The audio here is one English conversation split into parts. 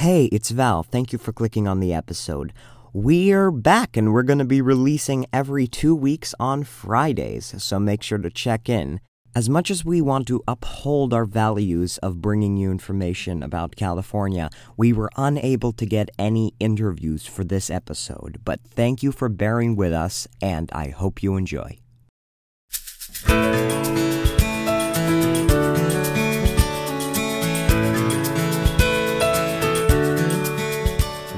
Hey, it's Val. Thank you for clicking on the episode. We're back and we're going to be releasing every two weeks on Fridays, so make sure to check in. As much as we want to uphold our values of bringing you information about California, we were unable to get any interviews for this episode. But thank you for bearing with us, and I hope you enjoy.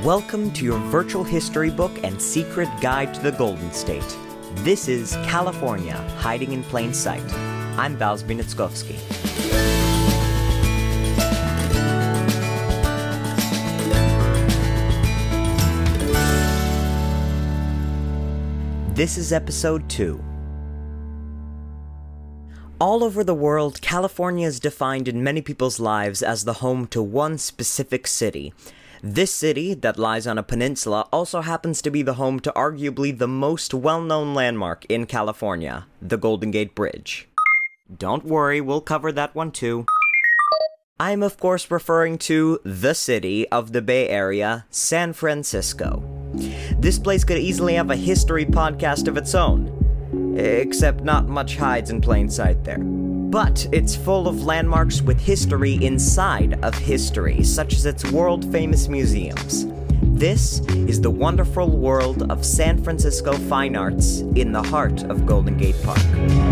Welcome to your virtual history book and secret guide to the Golden State. This is California, Hiding in Plain Sight. I'm Bals Binitskovsky. This is episode 2. All over the world, California is defined in many people's lives as the home to one specific city. This city, that lies on a peninsula, also happens to be the home to arguably the most well known landmark in California, the Golden Gate Bridge. Don't worry, we'll cover that one too. I'm, of course, referring to the city of the Bay Area, San Francisco. This place could easily have a history podcast of its own, except not much hides in plain sight there. But it's full of landmarks with history inside of history, such as its world famous museums. This is the wonderful world of San Francisco fine arts in the heart of Golden Gate Park.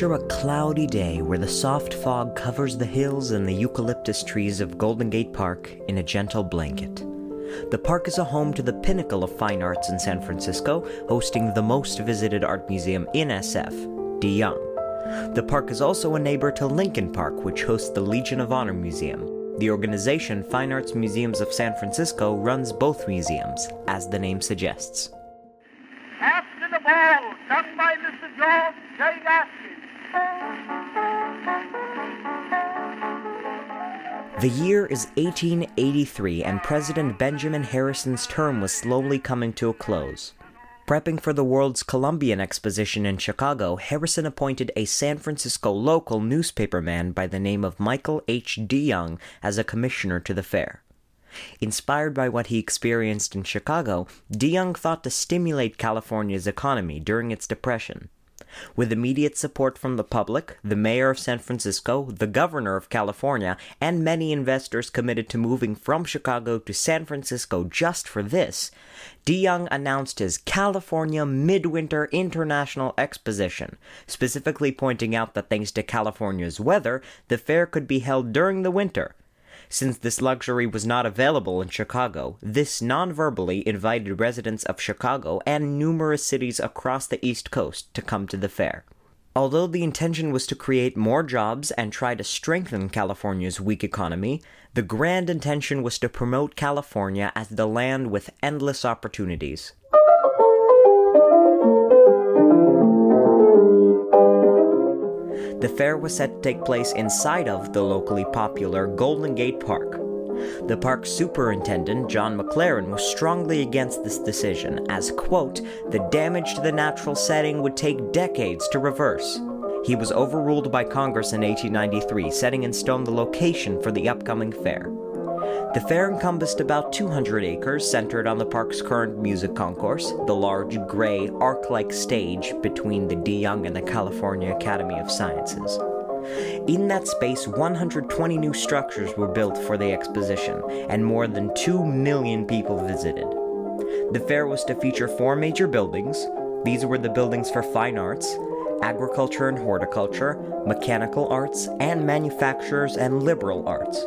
Picture a cloudy day where the soft fog covers the hills and the eucalyptus trees of Golden Gate Park in a gentle blanket. The park is a home to the pinnacle of fine arts in San Francisco, hosting the most visited art museum in SF, De Young. The park is also a neighbor to Lincoln Park, which hosts the Legion of Honor Museum. The organization Fine Arts Museums of San Francisco runs both museums, as the name suggests. After the ball, sung by Mr. George J. The year is 1883, and President Benjamin Harrison's term was slowly coming to a close. Prepping for the World's Columbian Exposition in Chicago, Harrison appointed a San Francisco local newspaperman by the name of Michael H. DeYoung as a commissioner to the fair. Inspired by what he experienced in Chicago, DeYoung thought to stimulate California's economy during its depression. With immediate support from the public, the mayor of San Francisco, the governor of California, and many investors committed to moving from Chicago to San Francisco just for this, DeYoung announced his California Midwinter International Exposition, specifically pointing out that thanks to California's weather, the fair could be held during the winter. Since this luxury was not available in Chicago, this non verbally invited residents of Chicago and numerous cities across the East Coast to come to the fair. Although the intention was to create more jobs and try to strengthen California's weak economy, the grand intention was to promote California as the land with endless opportunities. The fair was set to take place inside of the locally popular Golden Gate Park. The park's superintendent, John McLaren, was strongly against this decision, as, quote, the damage to the natural setting would take decades to reverse. He was overruled by Congress in 1893, setting in stone the location for the upcoming fair. The fair encompassed about 200 acres, centered on the park's current music concourse, the large gray arc like stage between the De Young and the California Academy of Sciences. In that space, 120 new structures were built for the exposition, and more than 2 million people visited. The fair was to feature four major buildings. These were the buildings for fine arts, agriculture and horticulture, mechanical arts, and manufacturers and liberal arts.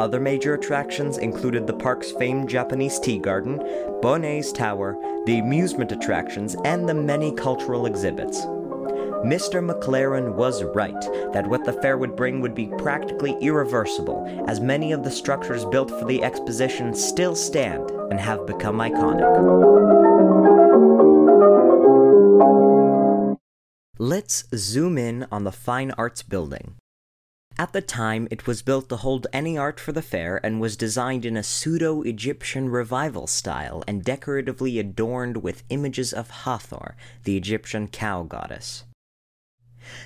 Other major attractions included the park's famed Japanese tea garden, Bonet's Tower, the amusement attractions, and the many cultural exhibits. Mr. McLaren was right that what the fair would bring would be practically irreversible, as many of the structures built for the exposition still stand and have become iconic. Let's zoom in on the Fine Arts Building. At the time, it was built to hold any art for the fair and was designed in a pseudo Egyptian revival style and decoratively adorned with images of Hathor, the Egyptian cow goddess.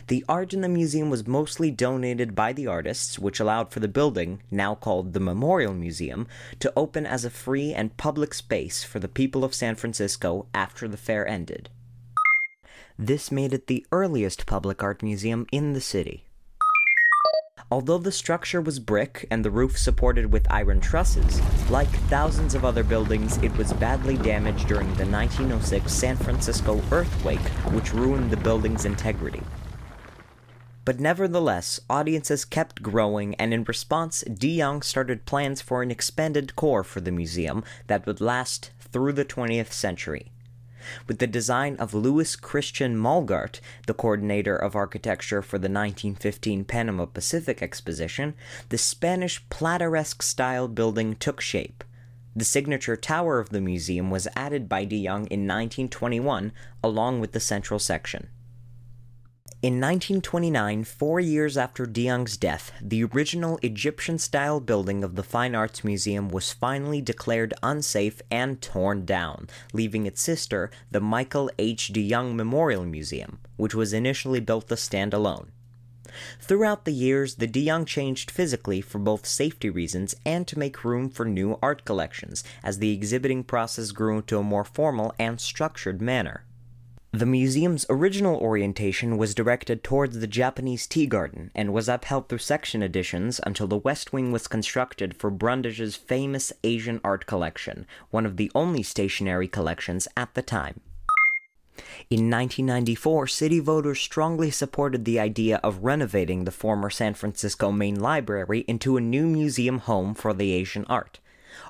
The art in the museum was mostly donated by the artists, which allowed for the building, now called the Memorial Museum, to open as a free and public space for the people of San Francisco after the fair ended. This made it the earliest public art museum in the city. Although the structure was brick and the roof supported with iron trusses, like thousands of other buildings, it was badly damaged during the 1906 San Francisco earthquake, which ruined the building's integrity. But nevertheless, audiences kept growing, and in response, De Young started plans for an expanded core for the museum that would last through the 20th century with the design of Louis Christian Mullgardt, the coordinator of architecture for the 1915 Panama Pacific Exposition, the Spanish plateresque style building took shape. The signature tower of the museum was added by de Young in 1921, along with the central section. In 1929, four years after de Young's death, the original Egyptian style building of the Fine Arts Museum was finally declared unsafe and torn down, leaving its sister, the Michael H. de Young Memorial Museum, which was initially built to stand alone. Throughout the years, the de Young changed physically for both safety reasons and to make room for new art collections, as the exhibiting process grew into a more formal and structured manner. The museum's original orientation was directed towards the Japanese tea garden and was upheld through section additions until the West Wing was constructed for Brundage's famous Asian art collection, one of the only stationary collections at the time. In 1994, city voters strongly supported the idea of renovating the former San Francisco Main Library into a new museum home for the Asian art.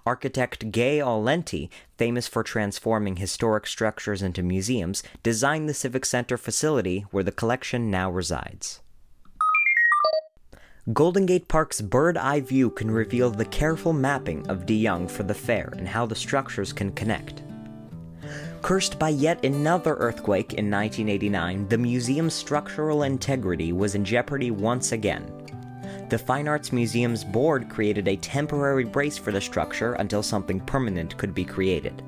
Architect Gae Aulenti, famous for transforming historic structures into museums, designed the Civic Center facility where the collection now resides. Golden Gate Park's bird eye view can reveal the careful mapping of De Young for the fair and how the structures can connect. Cursed by yet another earthquake in 1989, the museum's structural integrity was in jeopardy once again the Fine Arts Museum's board created a temporary brace for the structure until something permanent could be created.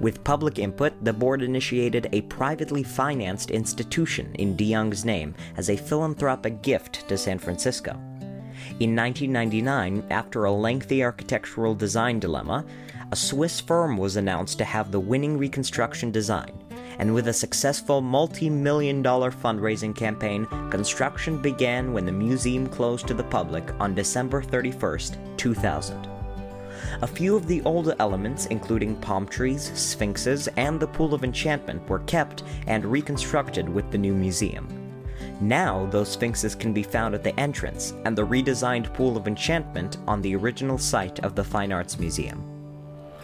With public input, the board initiated a privately financed institution in De Young's name as a philanthropic gift to San Francisco. In 1999, after a lengthy architectural design dilemma, a Swiss firm was announced to have the winning reconstruction design, and with a successful multi million dollar fundraising campaign, construction began when the museum closed to the public on December 31st, 2000. A few of the older elements, including palm trees, sphinxes, and the Pool of Enchantment, were kept and reconstructed with the new museum. Now, those sphinxes can be found at the entrance, and the redesigned Pool of Enchantment on the original site of the Fine Arts Museum.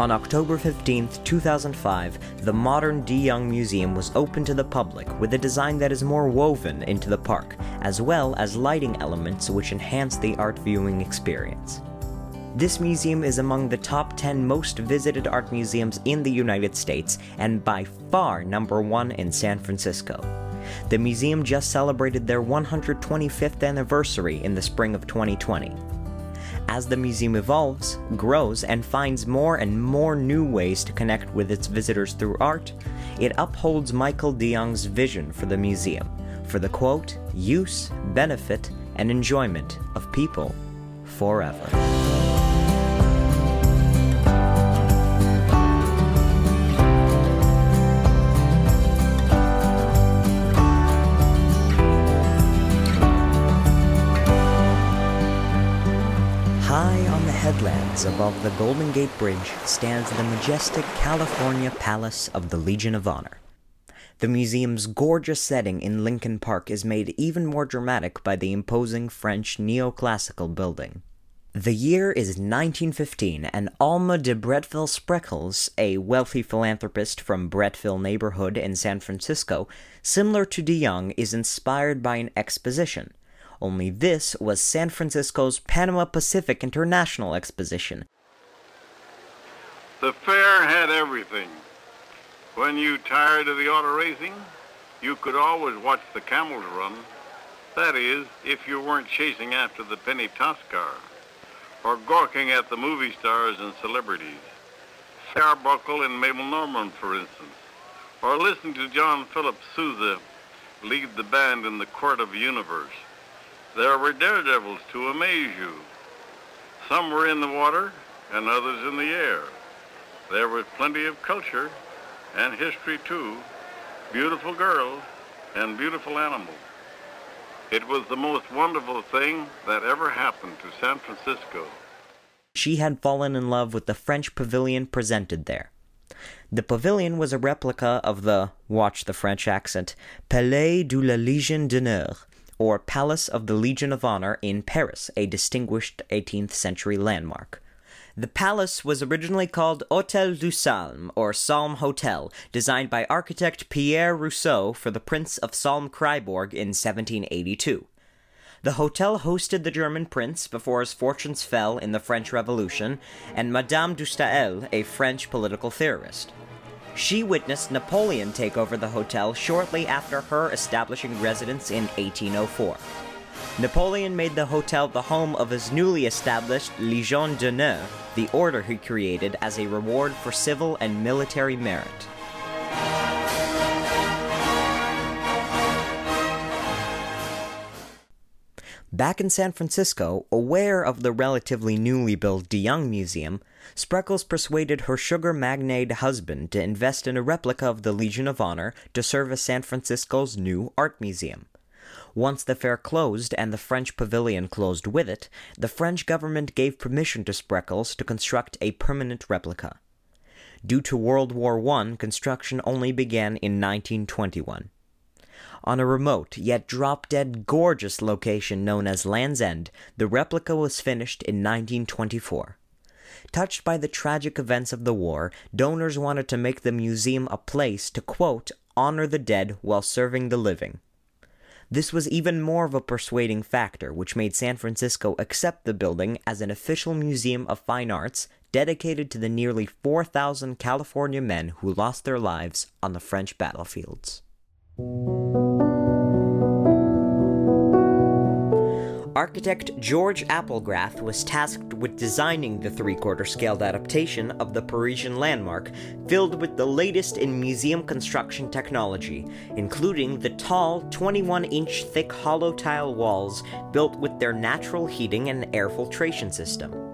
On October 15, 2005, the modern De Young Museum was open to the public with a design that is more woven into the park, as well as lighting elements which enhance the art viewing experience. This museum is among the top 10 most visited art museums in the United States and by far number one in San Francisco. The museum just celebrated their 125th anniversary in the spring of 2020 as the museum evolves, grows, and finds more and more new ways to connect with its visitors through art, it upholds Michael de Young's vision for the museum for the quote, use, benefit, and enjoyment of people forever. Above the Golden Gate Bridge stands the majestic California Palace of the Legion of Honor. The museum's gorgeous setting in Lincoln Park is made even more dramatic by the imposing French neoclassical building. The year is 1915, and Alma de Bretteville Spreckels, a wealthy philanthropist from Bretteville neighborhood in San Francisco, similar to de Young, is inspired by an exposition only this was San Francisco's Panama Pacific International Exposition. The fair had everything. When you tired of the auto racing, you could always watch the camels run. That is, if you weren't chasing after the penny Toscar or gawking at the movie stars and celebrities. Arbuckle and Mabel Normand, for instance, or listening to John Philip Sousa lead the band in the Court of Universe. There were daredevils to amaze you. Some were in the water and others in the air. There was plenty of culture and history too, beautiful girls and beautiful animals. It was the most wonderful thing that ever happened to San Francisco. She had fallen in love with the French pavilion presented there. The pavilion was a replica of the, watch the French accent, Palais de la Légion d'honneur, or Palace of the Legion of Honor in Paris, a distinguished 18th century landmark. The palace was originally called Hôtel du Salm, or Salm Hotel, designed by architect Pierre Rousseau for the Prince of Salm-Kyrburg in 1782. The hotel hosted the German prince before his fortunes fell in the French Revolution, and Madame de Staël, a French political theorist. She witnessed Napoleon take over the hotel shortly after her establishing residence in 1804. Napoleon made the hotel the home of his newly established Légion d'honneur, the order he created as a reward for civil and military merit. Back in San Francisco, aware of the relatively newly built DeYoung Museum, Spreckels persuaded her sugar magnate husband to invest in a replica of the Legion of Honor to serve as San Francisco's new art museum. Once the fair closed and the French pavilion closed with it, the French government gave permission to Spreckels to construct a permanent replica. Due to World War I, construction only began in 1921. On a remote yet drop dead gorgeous location known as Land's End, the replica was finished in 1924. Touched by the tragic events of the war, donors wanted to make the museum a place to, quote, honor the dead while serving the living. This was even more of a persuading factor, which made San Francisco accept the building as an official museum of fine arts dedicated to the nearly 4,000 California men who lost their lives on the French battlefields. Architect George Applegarth was tasked with designing the three quarter scaled adaptation of the Parisian landmark, filled with the latest in museum construction technology, including the tall 21 inch thick hollow tile walls built with their natural heating and air filtration system.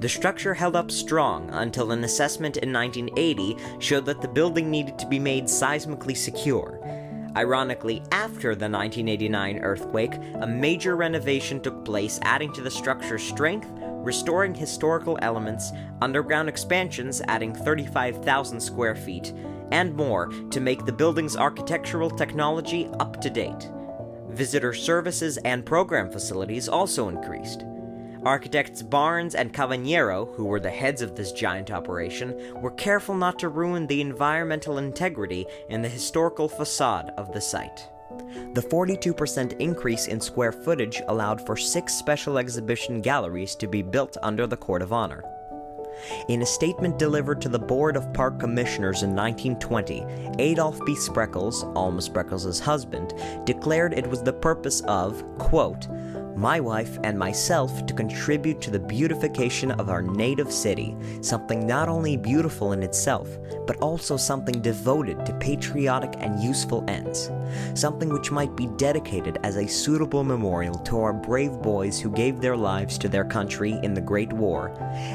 The structure held up strong until an assessment in 1980 showed that the building needed to be made seismically secure. Ironically, after the 1989 earthquake, a major renovation took place, adding to the structure's strength, restoring historical elements, underground expansions adding 35,000 square feet, and more to make the building's architectural technology up to date. Visitor services and program facilities also increased. Architects Barnes and Cavagnero, who were the heads of this giant operation, were careful not to ruin the environmental integrity and the historical facade of the site. The 42% increase in square footage allowed for six special exhibition galleries to be built under the Court of Honor. In a statement delivered to the Board of Park Commissioners in 1920, Adolf B. Spreckels, Alma Spreckels' husband, declared it was the purpose of, quote, my wife, and myself to contribute to the beautification of our native city, something not only beautiful in itself, but also something devoted to patriotic and useful ends, something which might be dedicated as a suitable memorial to our brave boys who gave their lives to their country in the Great War,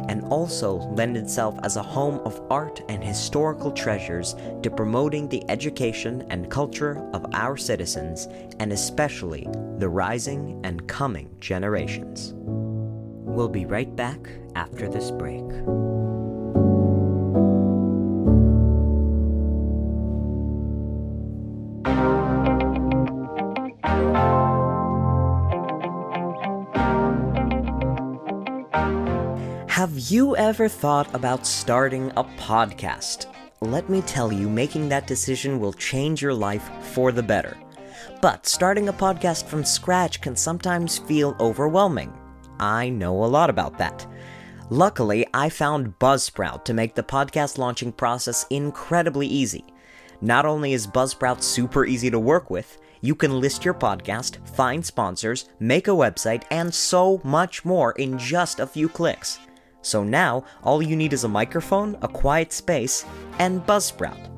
and also lend itself as a home of art and historical treasures to promoting the education and culture of our citizens, and especially the rising and coming coming generations. We'll be right back after this break. Have you ever thought about starting a podcast? Let me tell you, making that decision will change your life for the better. But starting a podcast from scratch can sometimes feel overwhelming. I know a lot about that. Luckily, I found Buzzsprout to make the podcast launching process incredibly easy. Not only is Buzzsprout super easy to work with, You can list your podcast, find sponsors, make a website, and so much more in just a few clicks. So now, all you need is a microphone, a quiet space, and Buzzsprout.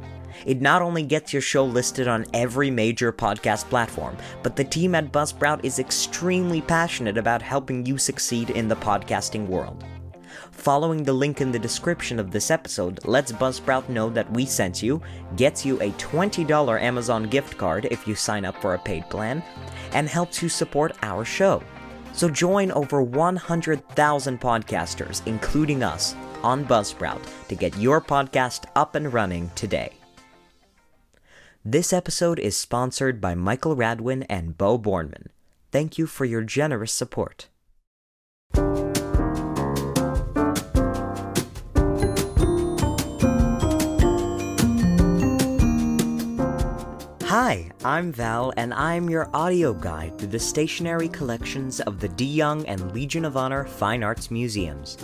It not only gets your show listed on every major podcast platform, but the team at Buzzsprout is extremely passionate about helping you succeed in the podcasting world. Following the link in the description of this episode lets Buzzsprout know that we sent you, gets you a $20 Amazon gift card if you sign up for a paid plan, and helps you support our show. So join over 100,000 podcasters, including us, on Buzzsprout to get your podcast up and running today. This episode is sponsored by Michael Radwin and Bo Bornman. Thank you for your generous support. Hi, I'm Val, and I'm your audio guide to the stationary collections of the De Young and Legion of Honor Fine Arts Museums.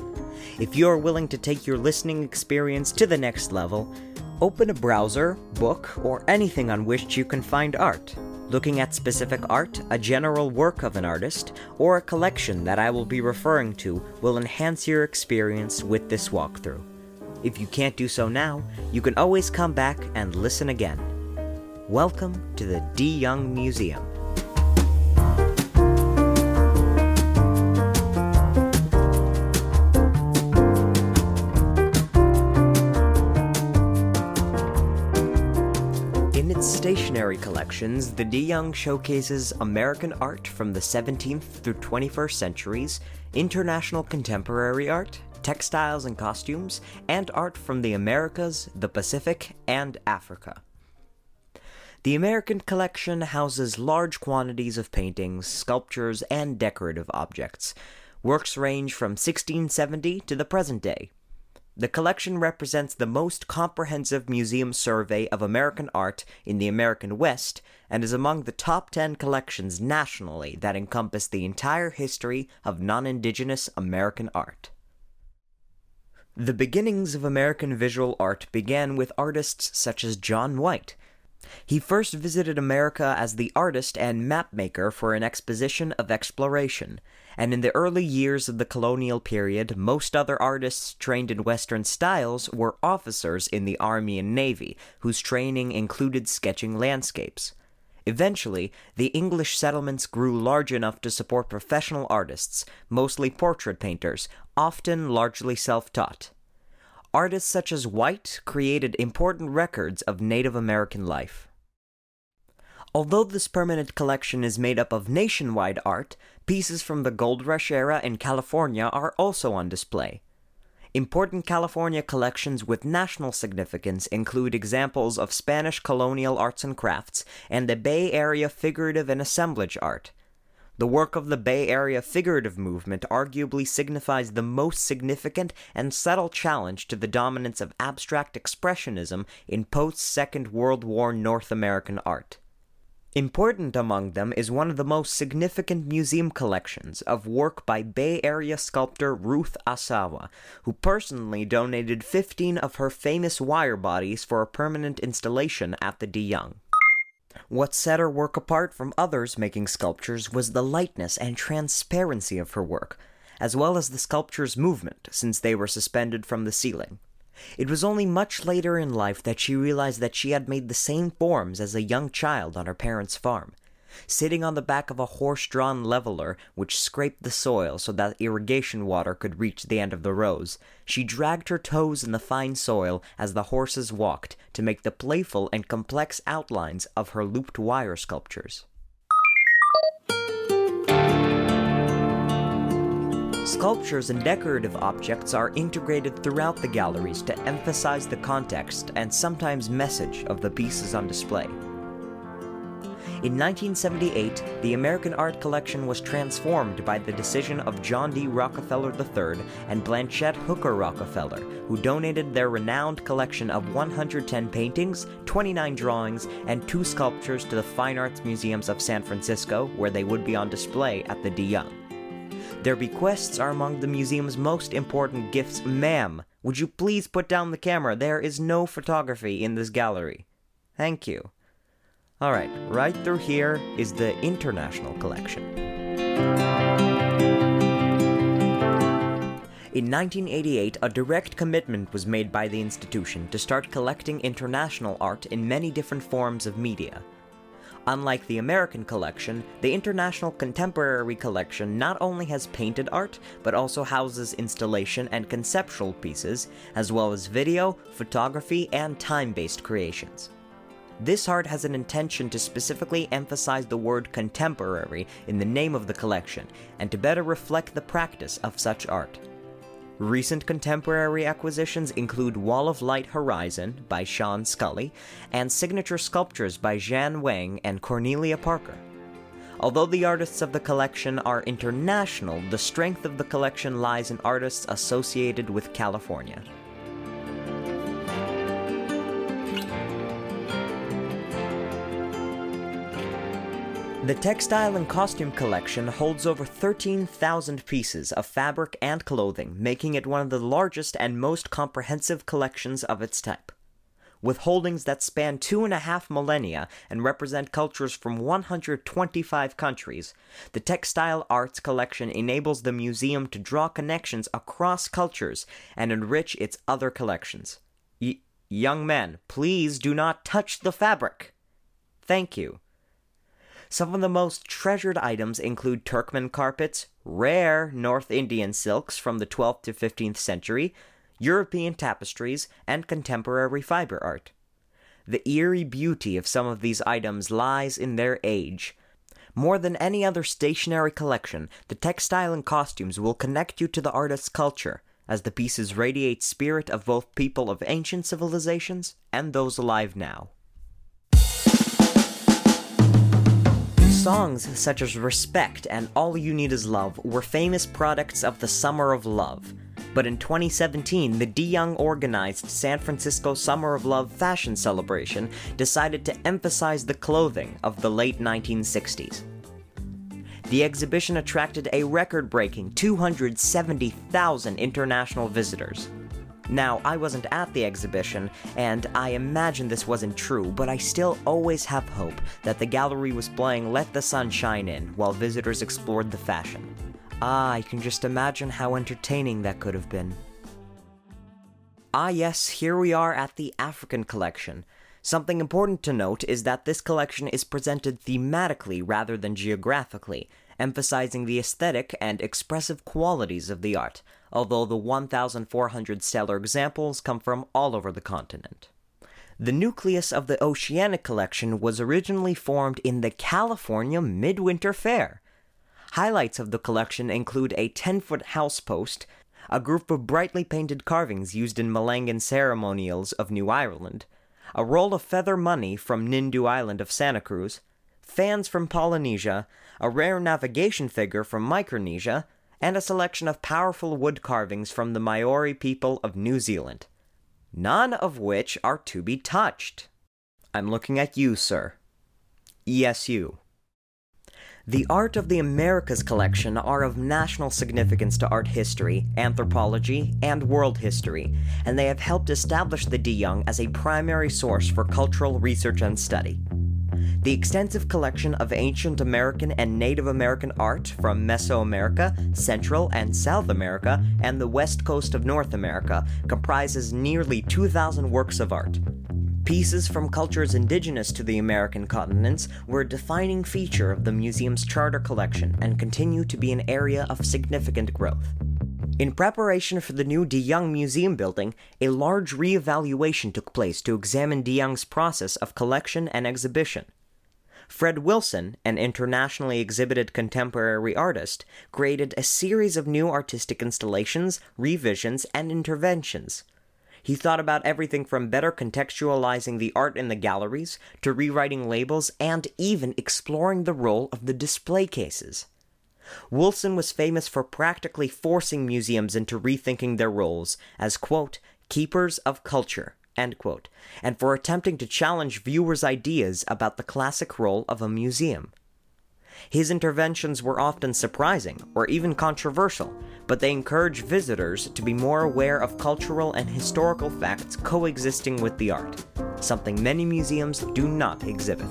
If you're willing to take your listening experience to the next level, open a browser, book, or anything on which you can find art. Looking at specific art, a general work of an artist, or a collection that I will be referring to will enhance your experience with this walkthrough. If you can't do so now, you can always come back and listen again. Welcome to the De Young Museum. Collections, the De Young showcases American art from the 17th through 21st centuries, international contemporary art, textiles and costumes, and art from the Americas, the Pacific, and Africa. The American collection houses large quantities of paintings, sculptures, and decorative objects. Works range from 1670 to the present day. The collection represents the most comprehensive museum survey of American art in the American West and is among the top 10 collections nationally that encompass the entire history of non Indigenous American art. The beginnings of American visual art began with artists such as John White. He first visited America as the artist and mapmaker for an exposition of exploration, and in the early years of the colonial period, most other artists trained in Western styles were officers in the Army and Navy, whose training included sketching landscapes. Eventually, the English settlements grew large enough to support professional artists, mostly portrait painters, often largely self taught. Artists such as White created important records of Native American life. Although this permanent collection is made up of nationwide art, pieces from the Gold Rush era in California are also on display. Important California collections with national significance include examples of Spanish colonial arts and crafts and the Bay Area figurative and assemblage art. The work of the Bay Area figurative movement arguably signifies the most significant and subtle challenge to the dominance of abstract expressionism in post Second World War North American art. Important among them is one of the most significant museum collections of work by Bay Area sculptor Ruth Asawa, who personally donated 15 of her famous wire bodies for a permanent installation at the De Young. What set her work apart from others making sculptures was the lightness and transparency of her work, as well as the sculpture's movement, since they were suspended from the ceiling. It was only much later in life that she realized that she had made the same forms as a young child on her parents' farm. Sitting on the back of a horse drawn leveler, which scraped the soil so that irrigation water could reach the end of the rows, she dragged her toes in the fine soil as the horses walked to make the playful and complex outlines of her looped wire sculptures. Sculptures and decorative objects are integrated throughout the galleries to emphasize the context and sometimes message of the pieces on display. In 1978, the American art collection was transformed by the decision of John D. Rockefeller III and Blanchette Hooker Rockefeller, who donated their renowned collection of 110 paintings, 29 drawings, and two sculptures to the Fine Arts Museums of San Francisco, where they would be on display at the De Young. Their bequests are among the museum's most important gifts. Ma'am, would you please put down the camera? There is no photography in this gallery. Thank you. Alright, right through here is the international collection. In 1988, a direct commitment was made by the institution to start collecting international art in many different forms of media. Unlike the American collection, the International Contemporary Collection not only has painted art, but also houses installation and conceptual pieces, as well as video, photography, and time based creations. This art has an intention to specifically emphasize the word contemporary in the name of the collection, and to better reflect the practice of such art. Recent contemporary acquisitions include Wall of Light Horizon by Sean Scully and signature sculptures by Jan Wang and Cornelia Parker. Although the artists of the collection are international, the strength of the collection lies in artists associated with California. The textile and costume collection holds over 13,000 pieces of fabric and clothing, making it one of the largest and most comprehensive collections of its type. With holdings that span two and a half millennia and represent cultures from 125 countries, the Textile Arts Collection enables the museum to draw connections across cultures and enrich its other collections. Y- young men, please do not touch the fabric. Thank you. Some of the most treasured items include Turkmen carpets, rare North Indian silks from the 12th to 15th century, European tapestries, and contemporary fiber art. The eerie beauty of some of these items lies in their age. More than any other stationary collection, the textile and costumes will connect you to the artist's culture, as the pieces radiate spirit of both people of ancient civilizations and those alive now. Songs such as Respect and All You Need Is Love were famous products of the Summer of Love. But in 2017, the De Young organized San Francisco Summer of Love fashion celebration decided to emphasize the clothing of the late 1960s. The exhibition attracted a record breaking 270,000 international visitors. Now, I wasn't at the exhibition, and I imagine this wasn't true, but I still always have hope that the gallery was playing Let the Sun Shine In while visitors explored the fashion. Ah, I can just imagine how entertaining that could have been. Ah, yes, here we are at the African collection. Something important to note is that this collection is presented thematically rather than geographically, emphasizing the aesthetic and expressive qualities of the art, although the 1,400 stellar examples come from all over the continent. The nucleus of the Oceanic collection was originally formed in the California Midwinter Fair. Highlights of the collection include a 10 foot house post, a group of brightly painted carvings used in Malangan ceremonials of New Ireland, a roll of feather money from Nindu Island of Santa Cruz, fans from Polynesia, a rare navigation figure from Micronesia, and a selection of powerful wood carvings from the Maori people of New Zealand. None of which are to be touched. I'm looking at you, sir. Yes, you. The art of the Americas collection are of national significance to art history, anthropology, and world history, and they have helped establish the De Young as a primary source for cultural research and study. The extensive collection of ancient American and Native American art from Mesoamerica, Central and South America, and the west coast of North America comprises nearly 2,000 works of art. Pieces from cultures indigenous to the American continents were a defining feature of the museum's charter collection and continue to be an area of significant growth. In preparation for the new De Young Museum building, a large re-evaluation took place to examine De Young's process of collection and exhibition. Fred Wilson, an internationally exhibited contemporary artist, created a series of new artistic installations, revisions, and interventions. He thought about everything from better contextualizing the art in the galleries to rewriting labels and even exploring the role of the display cases. Wilson was famous for practically forcing museums into rethinking their roles as, quote, keepers of culture, end quote, and for attempting to challenge viewers' ideas about the classic role of a museum. His interventions were often surprising or even controversial, but they encouraged visitors to be more aware of cultural and historical facts coexisting with the art, something many museums do not exhibit.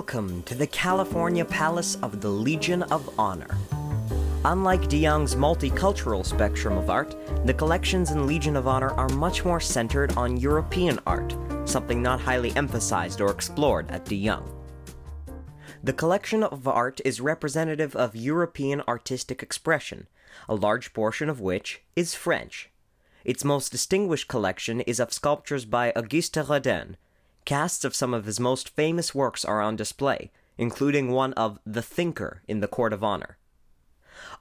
Welcome to the California Palace of the Legion of Honor. Unlike de Young's multicultural spectrum of art, the collections in Legion of Honor are much more centered on European art, something not highly emphasized or explored at de Young. The collection of art is representative of European artistic expression, a large portion of which is French. Its most distinguished collection is of sculptures by Auguste Rodin. Casts of some of his most famous works are on display, including one of The Thinker in the Court of Honor.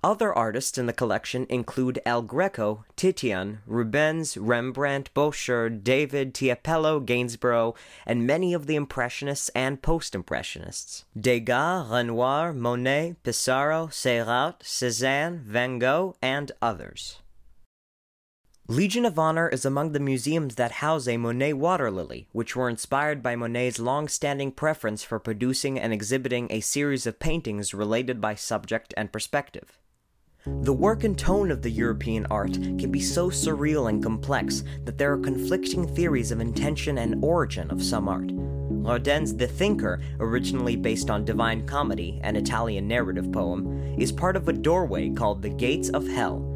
Other artists in the collection include El Greco, Titian, Rubens, Rembrandt, Boucher, David, Tiepolo, Gainsborough, and many of the Impressionists and Post Impressionists. Degas, Renoir, Monet, Pissarro, Seurat, Cézanne, Van Gogh, and others. Legion of Honor is among the museums that house a Monet water lily, which were inspired by Monet's long standing preference for producing and exhibiting a series of paintings related by subject and perspective. The work and tone of the European art can be so surreal and complex that there are conflicting theories of intention and origin of some art. Rodin's The Thinker, originally based on Divine Comedy, an Italian narrative poem, is part of a doorway called the Gates of Hell.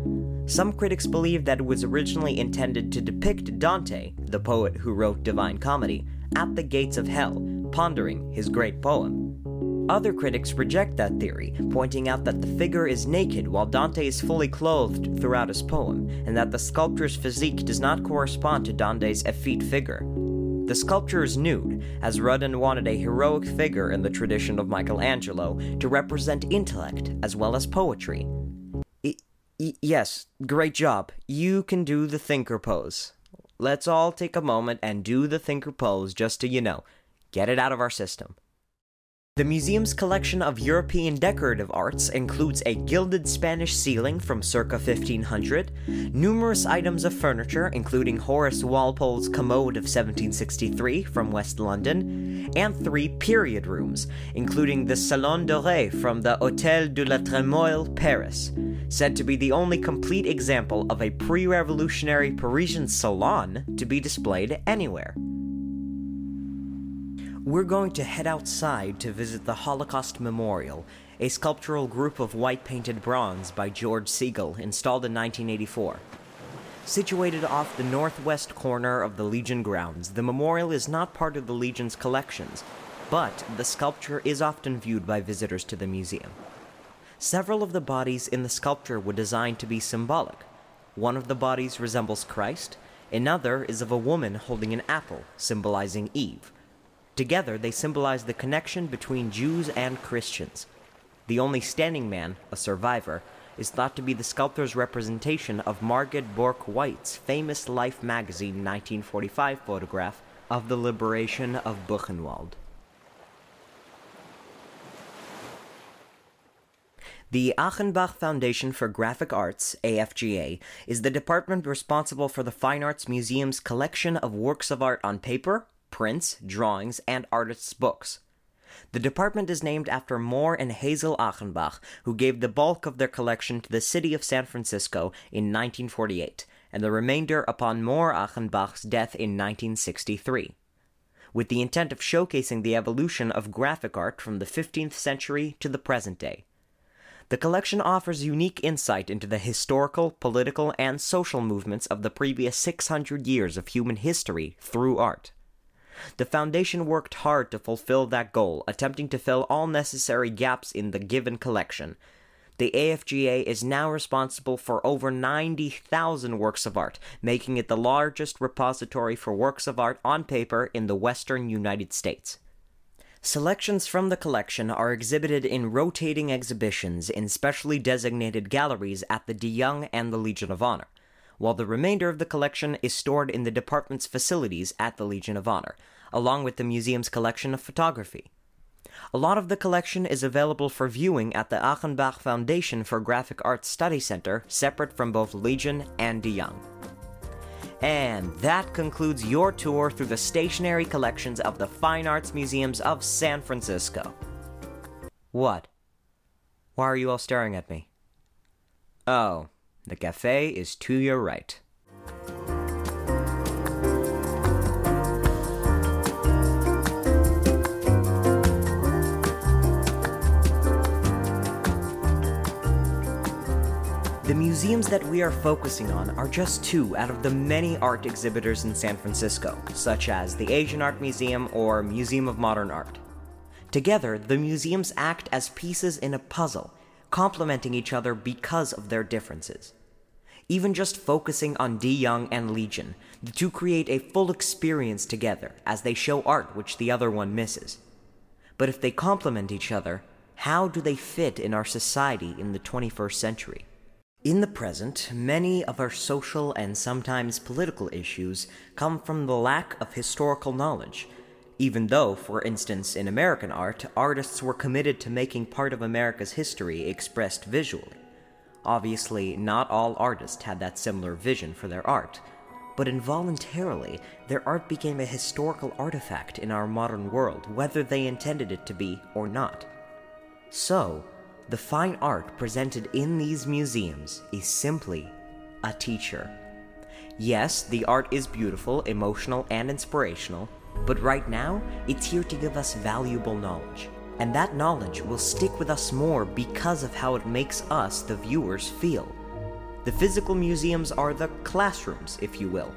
Some critics believe that it was originally intended to depict Dante, the poet who wrote Divine Comedy, at the gates of hell, pondering his great poem. Other critics reject that theory, pointing out that the figure is naked while Dante is fully clothed throughout his poem, and that the sculptor's physique does not correspond to Dante's effete figure. The sculpture is nude, as Rodin wanted a heroic figure in the tradition of Michelangelo to represent intellect as well as poetry. Yes, great job. You can do the thinker pose. Let's all take a moment and do the thinker pose just to, you know, get it out of our system. The museum's collection of European decorative arts includes a gilded Spanish ceiling from circa 1500, numerous items of furniture, including Horace Walpole's commode of 1763 from West London, and three period rooms, including the Salon Doré from the Hôtel de la Tremoille, Paris, said to be the only complete example of a pre revolutionary Parisian salon to be displayed anywhere we're going to head outside to visit the Holocaust Memorial, a sculptural group of white painted bronze by George Segal, installed in 1984. Situated off the northwest corner of the Legion grounds, the memorial is not part of the Legion's collections, but the sculpture is often viewed by visitors to the museum. Several of the bodies in the sculpture were designed to be symbolic. One of the bodies resembles Christ, another is of a woman holding an apple, symbolizing Eve. Together, they symbolize the connection between Jews and Christians. The only standing man, a survivor, is thought to be the sculptor's representation of Margaret Bourke White's famous Life magazine 1945 photograph of the liberation of Buchenwald. The Achenbach Foundation for Graphic Arts, AFGA, is the department responsible for the Fine Arts Museum's collection of works of art on paper, prints, drawings, and artists' books. The department is named after Moore and Hazel Achenbach, who gave the bulk of their collection to the city of San Francisco in 1948, and the remainder upon Moore Achenbach's death in 1963. With the intent of showcasing the evolution of graphic art from the 15th century to the present day. The collection offers unique insight into the historical, political, and social movements of the previous 600 years of human history through art. The Foundation worked hard to fulfill that goal, attempting to fill all necessary gaps in the given collection. The AFGA is now responsible for over 90,000 works of art, making it the largest repository for works of art on paper in the western United States. Selections from the collection are exhibited in rotating exhibitions in specially designated galleries at the De Young and the Legion of Honor while the remainder of the collection is stored in the department's facilities at the Legion of Honor, along with the museum's collection of photography. A lot of the collection is available for viewing at the Achenbach Foundation for Graphic Arts Study Center, separate from both Legion and De Young. And that concludes your tour through the stationary collections of the Fine Arts Museums of San Francisco. What? Why are you all staring at me? Oh, the cafe is to your right. The museums that we are focusing on are just two out of the many art exhibitors in San Francisco, such as the Asian Art Museum or Museum of Modern Art. Together, the museums act as pieces in a puzzle complementing each other because of their differences. Even just focusing on De Young and Legion, the two create a full experience together as they show art which the other one misses. But if they complement each other, how do they fit in our society in the 21st century? In the present, many of our social and sometimes political issues come from the lack of historical knowledge. Even though, for instance, in American art, artists were committed to making part of America's history expressed visually. Obviously, not all artists had that similar vision for their art, but involuntarily, their art became a historical artifact in our modern world, whether they intended it to be or not. So, the fine art presented in these museums is simply a teacher. Yes, the art is beautiful, emotional, and inspirational, but right now, it's here to give us valuable knowledge. And that knowledge will stick with us more because of how it makes us, the viewers, feel. The physical museums are the classrooms, if you will.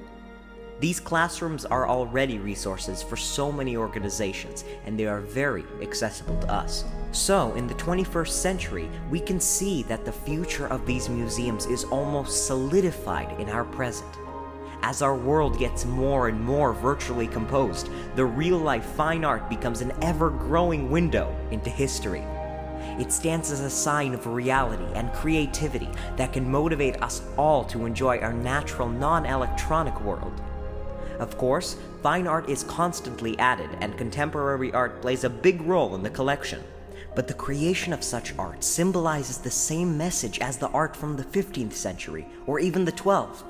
These classrooms are already resources for so many organizations, and they are very accessible to us. So, in the 21st century, we can see that the future of these museums is almost solidified in our present. As our world gets more and more virtually composed, the real life fine art becomes an ever growing window into history. It stands as a sign of reality and creativity that can motivate us all to enjoy our natural, non electronic world. Of course, fine art is constantly added, and contemporary art plays a big role in the collection. But the creation of such art symbolizes the same message as the art from the 15th century, or even the 12th.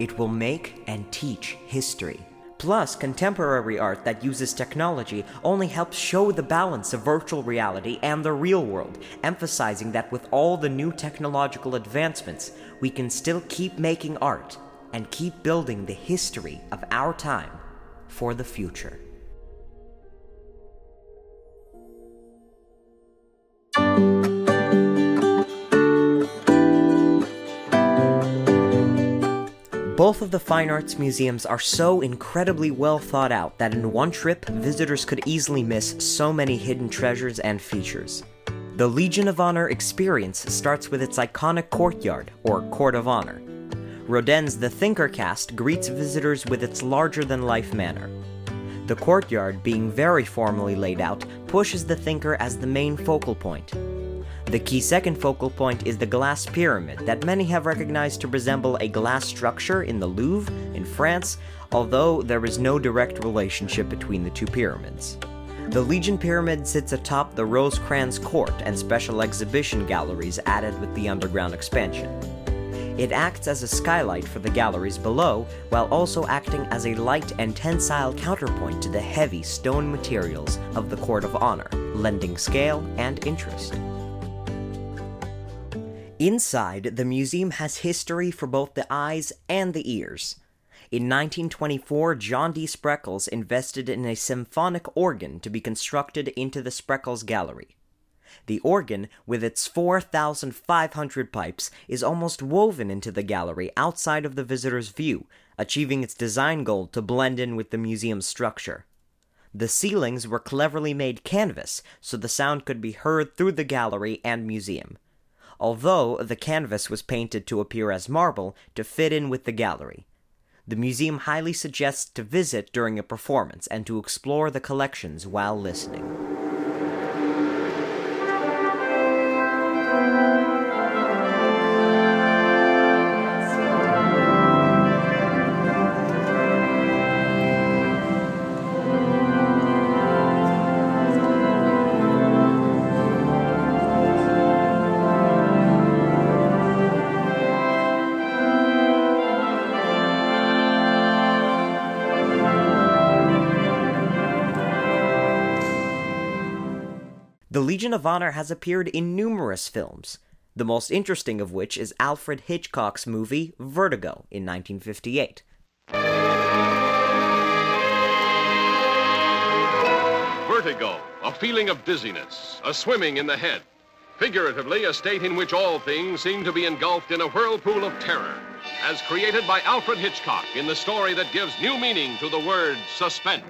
It will make and teach history. Plus, contemporary art that uses technology only helps show the balance of virtual reality and the real world, emphasizing that with all the new technological advancements, we can still keep making art and keep building the history of our time for the future. Both of the fine arts museums are so incredibly well thought out that in one trip, visitors could easily miss so many hidden treasures and features. The Legion of Honor experience starts with its iconic courtyard, or Court of Honor. Rodin's The Thinker cast greets visitors with its larger than life manner. The courtyard, being very formally laid out, pushes the thinker as the main focal point. The key second focal point is the glass pyramid that many have recognized to resemble a glass structure in the Louvre in France, although there is no direct relationship between the two pyramids. The Legion Pyramid sits atop the Rosekrans Court and special exhibition galleries added with the underground expansion. It acts as a skylight for the galleries below, while also acting as a light and tensile counterpoint to the heavy stone materials of the Court of Honor, lending scale and interest. Inside, the museum has history for both the eyes and the ears. In 1924, John D. Spreckels invested in a symphonic organ to be constructed into the Spreckels Gallery. The organ, with its 4,500 pipes, is almost woven into the gallery outside of the visitor's view, achieving its design goal to blend in with the museum's structure. The ceilings were cleverly made canvas, so the sound could be heard through the gallery and museum although the canvas was painted to appear as marble to fit in with the gallery. The museum highly suggests to visit during a performance and to explore the collections while listening. Legion of Honor has appeared in numerous films, the most interesting of which is Alfred Hitchcock's movie Vertigo in 1958. Vertigo, a feeling of dizziness, a swimming in the head. Figuratively, a state in which all things seem to be engulfed in a whirlpool of terror, as created by Alfred Hitchcock in the story that gives new meaning to the word suspense.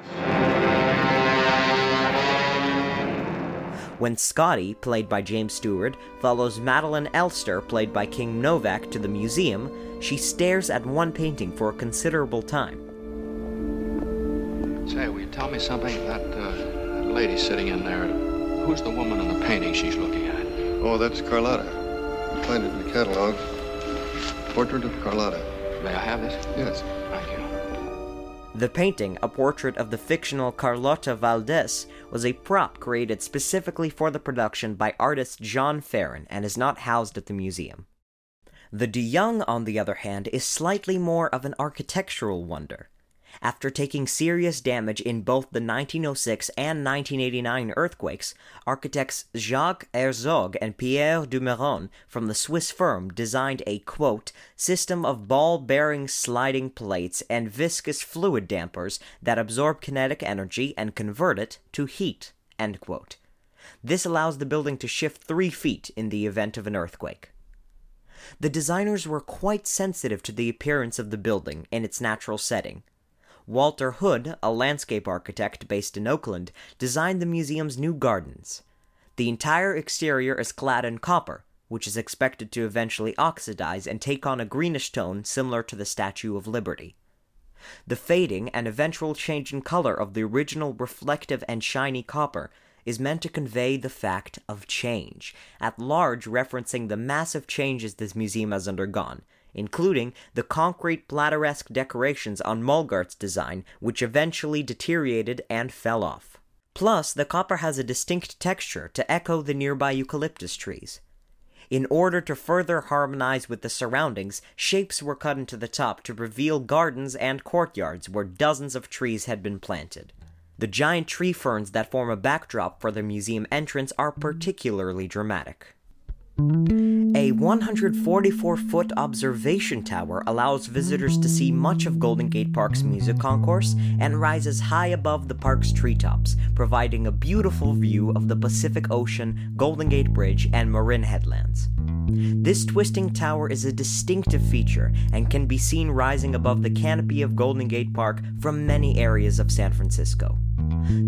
When Scotty, played by James Stewart, follows Madeleine Elster, played by Kim Novak, to the museum, she stares at one painting for a considerable time. Say, will you tell me something? That, uh, that lady sitting in there, who's the woman in the painting she's looking at? Oh, that's Carlotta. You find it in the catalog. Portrait of Carlotta. May I have this? Yes. The painting, a portrait of the fictional Carlotta Valdez, was a prop created specifically for the production by artist John Ferren and is not housed at the museum. The De Young, on the other hand, is slightly more of an architectural wonder. After taking serious damage in both the 1906 and 1989 earthquakes, architects Jacques Herzog and Pierre de Meuron from the Swiss firm designed a quote, system of ball bearing sliding plates and viscous fluid dampers that absorb kinetic energy and convert it to heat. This allows the building to shift three feet in the event of an earthquake. The designers were quite sensitive to the appearance of the building in its natural setting. Walter Hood, a landscape architect based in Oakland, designed the museum's new gardens. The entire exterior is clad in copper, which is expected to eventually oxidize and take on a greenish tone similar to the Statue of Liberty. The fading and eventual change in color of the original reflective and shiny copper is meant to convey the fact of change, at large referencing the massive changes this museum has undergone, including the concrete plateresque decorations on Mullgardt's design, which eventually deteriorated and fell off. Plus, the copper has a distinct texture to echo the nearby eucalyptus trees. In order to further harmonize with the surroundings, shapes were cut into the top to reveal gardens and courtyards where dozens of trees had been planted. The giant tree ferns that form a backdrop for the museum entrance are particularly dramatic. A 144 foot observation tower allows visitors to see much of Golden Gate Park's music concourse and rises high above the park's treetops, providing a beautiful view of the Pacific Ocean, Golden Gate Bridge, and Marin headlands. This twisting tower is a distinctive feature and can be seen rising above the canopy of Golden Gate Park from many areas of San Francisco.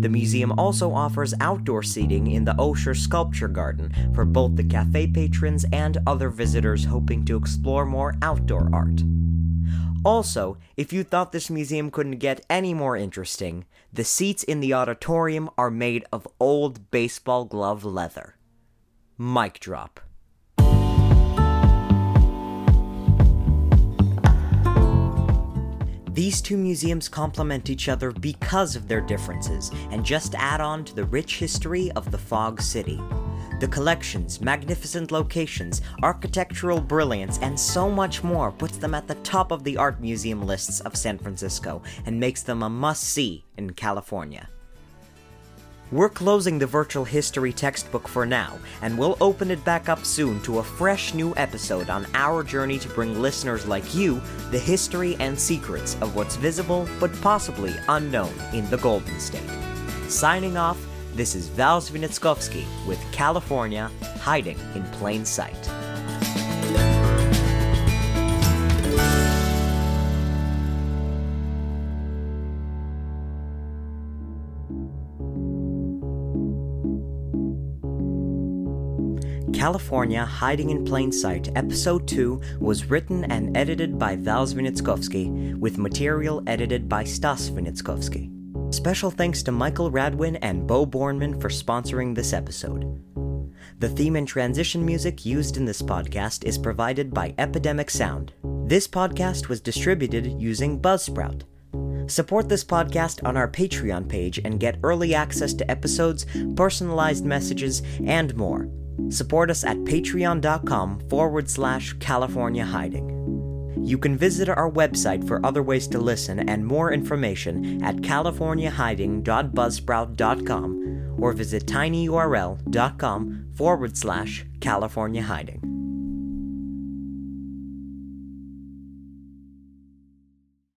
The museum also offers outdoor seating in the Osher Sculpture Garden for both the cafe patrons and other visitors hoping to explore more outdoor art. Also, if you thought this museum couldn't get any more interesting, the seats in the auditorium are made of old baseball glove leather. Mic drop. These two museums complement each other because of their differences and just add on to the rich history of the Fog City. The collections, magnificent locations, architectural brilliance, and so much more puts them at the top of the art museum lists of San Francisco and makes them a must see in California. We're closing the virtual history textbook for now, and we'll open it back up soon to a fresh new episode on our journey to bring listeners like you the history and secrets of what's visible but possibly unknown in the Golden State. Signing off, this is Val Svinitskovsky with California Hiding in Plain Sight. California Hiding in Plain Sight, Episode 2, was written and edited by Val Svinitskovsky, with material edited by Stas Svinitskovsky. Special thanks to Michael Radwin and Bo Bornman for sponsoring this episode. The theme and transition music used in this podcast is provided by Epidemic Sound. This podcast was distributed using Buzzsprout. Support this podcast on our Patreon page and get early access to episodes, personalized messages, and more. Support us at patreon.com forward slash California Hiding. You can visit our website for other ways to listen and more information at californiahiding.buzzsprout.com or visit tinyurl.com forward slash California Hiding.